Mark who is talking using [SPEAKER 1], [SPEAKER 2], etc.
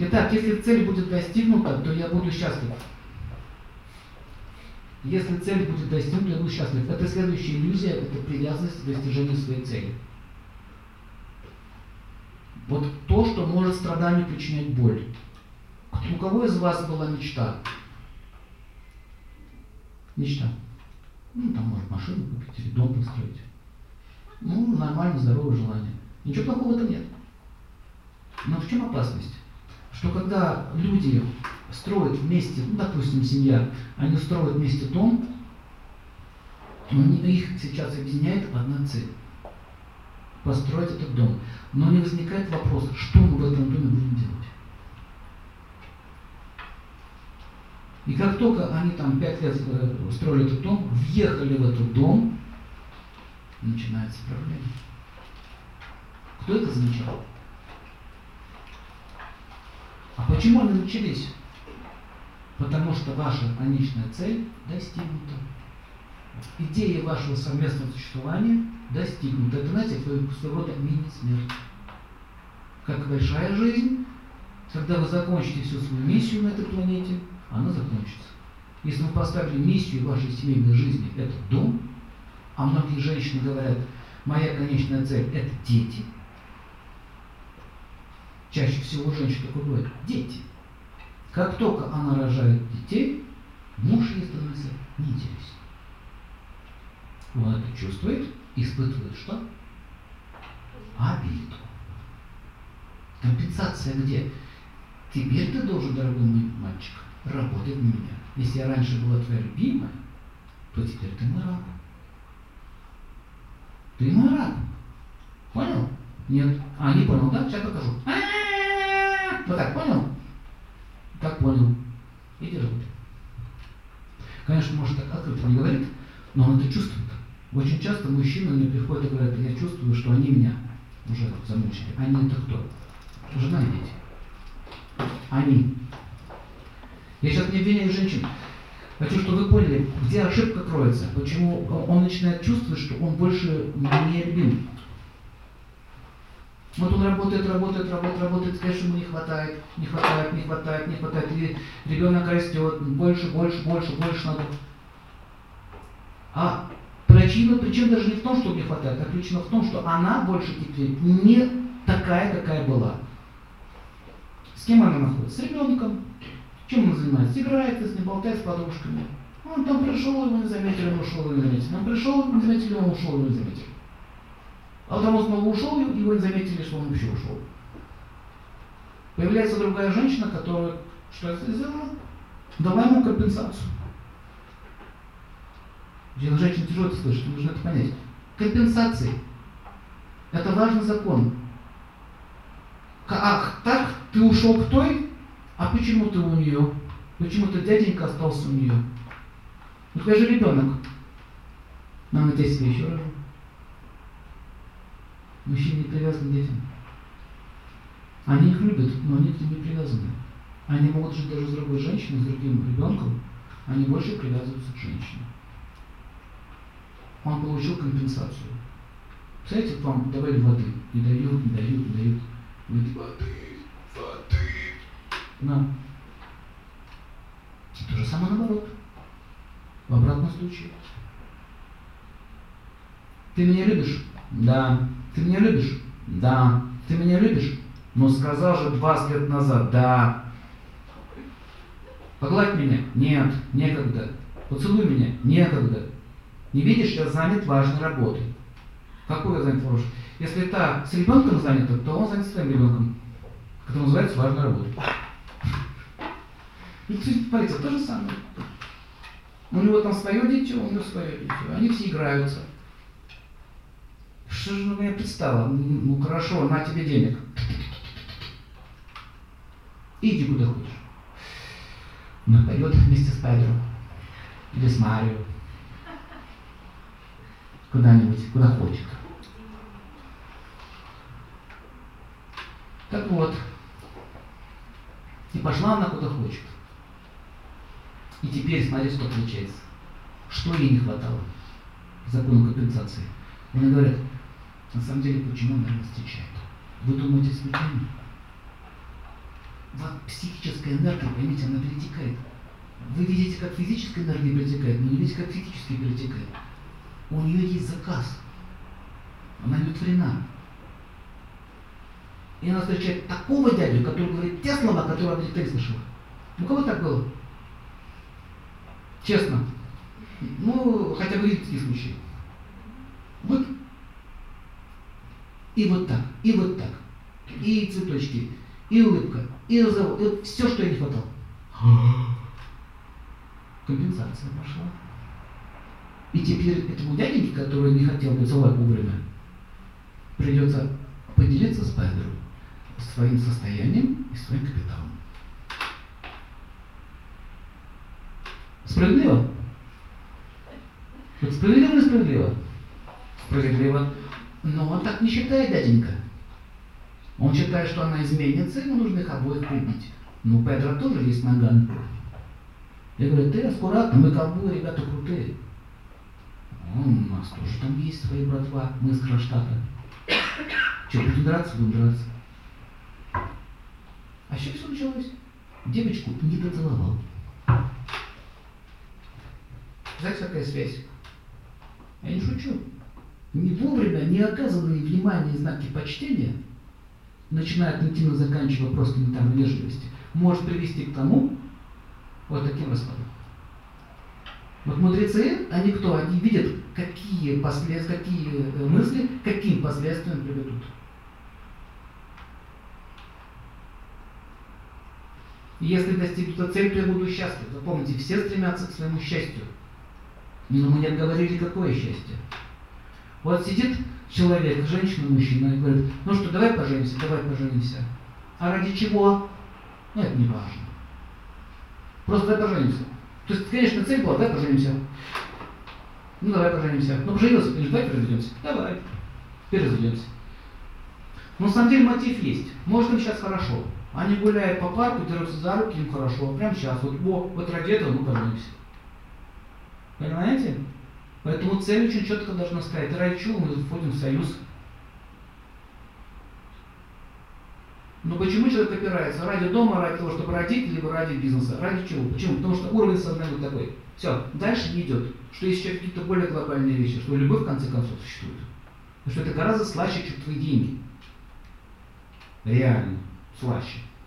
[SPEAKER 1] Итак, если цель будет достигнута, то я буду счастлив. Если цель будет достигнута, я буду счастлив. Это следующая иллюзия, это привязанность к достижению своей цели. Вот то, что может страданию причинять боль. У кого из вас была мечта? Мечта. Ну, там, может, машину купить или дом построить. Ну, нормально, здоровое желание. Ничего плохого в нет. Но в чем опасность? Что когда люди строят вместе, ну, допустим, семья, они строят вместе дом, их сейчас объединяет одна цель построить этот дом. Но не возникает вопрос, что мы в этом доме будем делать. И как только они там пять лет э, строили этот дом, въехали в этот дом, начинается проблема. Кто это замечал? А почему они начались? Потому что ваша конечная цель достигнута. Идея вашего совместного существования достигнута. Это, знаете, своего рода мини-смерть. Как большая жизнь, когда вы закончите всю свою миссию на этой планете, она закончится. Если вы поставили миссию вашей семейной жизни – это дом, а многие женщины говорят, моя конечная цель – это дети. Чаще всего такое говорят – дети. Как только она рожает детей, муж ей становится неинтересен. Он это чувствует, испытывает что? Обиду. Компенсация где? Теперь ты должен, дорогой мой мальчик, работать на меня. Если я раньше была твоя любимая, то теперь ты мой раб. Ты мой раб. Понял? Нет. А, не понял, да? Сейчас покажу. Вот так, понял? Так понял. Иди работай. Конечно, может так открыто не говорит, но он это чувствует. Очень часто мужчины мне приходят и говорят, я чувствую, что они меня уже замучили. Они это кто? Жена и дети. Они. Я сейчас не обвиняю женщин. Хочу, чтобы вы поняли, где ошибка кроется, почему он начинает чувствовать, что он больше не любим. Вот он работает, работает, работает, работает, конечно, ему не хватает, не хватает, не хватает, не хватает. И ребенок растет, больше, больше, больше, больше надо. А причина, причина даже не в том, что не хватает, а причина в том, что она больше теперь не такая, какая была. С кем она находится? С ребенком. Чем он занимается? Играет с ним, болтает с подружками. Он там пришел, его не заметили, он ушел, его не заметили. Он пришел, не заметили, он ушел, его не заметили. А потом он снова ушел, его не заметили, что он вообще ушел. Появляется другая женщина, которая что сделала? Дала ему компенсацию. Для женщин тяжело это слышать, нужно это понять. Компенсации. Это важный закон. Ах, так ты ушел к той, а почему ты у нее? Почему ты дяденька остался у нее? У тебя же ребенок. Нам на себе еще рожу. Мужчины привязаны к детям. Они их любят, но они к ним не привязаны. Они могут жить даже с другой женщиной, с другим ребенком, они больше привязываются к женщине. Он получил компенсацию. Представляете, вам давали воды, не дают, не дают, не дают. Вы воды, воды. На. То же самое наоборот. В обратном случае. Ты меня любишь? Да. Ты меня любишь? Да. Ты меня любишь? Но сказал же 20 лет назад, да. Погладь меня? Нет, некогда. Поцелуй меня? Некогда. Не видишь, я занят важной работой. Какой я занят хороший? Если та с ребенком занята, то он занят своим ребенком, который называется важной работой. И, смотрите, то же самое. У него там свое дитё, у него свое дитё. Они все играются. Что же у меня представа? Ну хорошо, на тебе денег. Иди куда хочешь. Но пойдет вместе с Педро. Или с Марио. Куда-нибудь, куда хочет. Так вот. И пошла она куда хочет. И теперь смотри, что получается. Что ей не хватало? Закону компенсации. Они говорят, на самом деле, почему она встречает? Вы думаете, случайно? Вот психическая энергия, поймите, она перетекает. Вы видите, как физическая энергия перетекает, но не видите, как психически перетекает. У нее есть заказ. Она удовлетворена. И она встречает такого дядю, который говорит те слова, которые она никогда не слышала. У кого так было? Честно. Ну, хотя бы такие случаи. Вот. И вот так, и вот так. И цветочки, и улыбка, и разговор, и все, что ей не хватало. Компенсация пошла. И теперь этому дяденьке, который не хотел бы целовать вовремя, придется поделиться с Педром своим состоянием и своим капиталом. Справедливо? Справедливо или справедливо? Справедливо. Но он так не считает, дяденька. Он считает, что она изменится, ему нужно их обоих прибить. Но у Педро тоже есть наган. Я говорю, ты аккуратно, мы ковбои, ребята крутые. У нас тоже там есть свои братва, мы из Кронштадта. Что, будем драться? Будем драться. А что случилось? Девочку не доцеловал. Знаете, какая связь? Я не шучу. Не вовремя не оказанные внимание знаки почтения, начиная от интимно заканчивая просто элементарной вежливости, может привести к тому, вот таким раскладом. Вот мудрецы, они кто? Они видят, какие, последствия, какие э, мысли, каким последствиям приведут. если достигнута цель, то я буду счастлив. Запомните, все стремятся к своему счастью. Но мы не обговорили, какое счастье. Вот сидит человек, женщина, мужчина, и говорит, ну что, давай поженимся, давай поженимся. А ради чего? Ну, это не важно. Просто давай поженимся. То есть, конечно, цель была, давай поженимся. Ну, давай поженимся. Ну, поженился, конечно, давай разведемся. Давай. Теперь разведемся. Но на самом деле мотив есть. Может, им сейчас хорошо. Они гуляют по парку, держатся за руки, им хорошо. Прямо сейчас. Вот, о, вот ради этого мы поженимся. Понимаете? Поэтому цель очень четко должна стоять. Ради чего мы входим в союз? Но почему человек опирается? Ради дома, ради того, чтобы родить, либо ради бизнеса. Ради чего? Почему? Потому что уровень сознания такой. Все, дальше идет. Что есть еще какие-то более глобальные вещи, что любовь в конце концов существует. Что это гораздо слаще, чем твои деньги. Реально, слаще.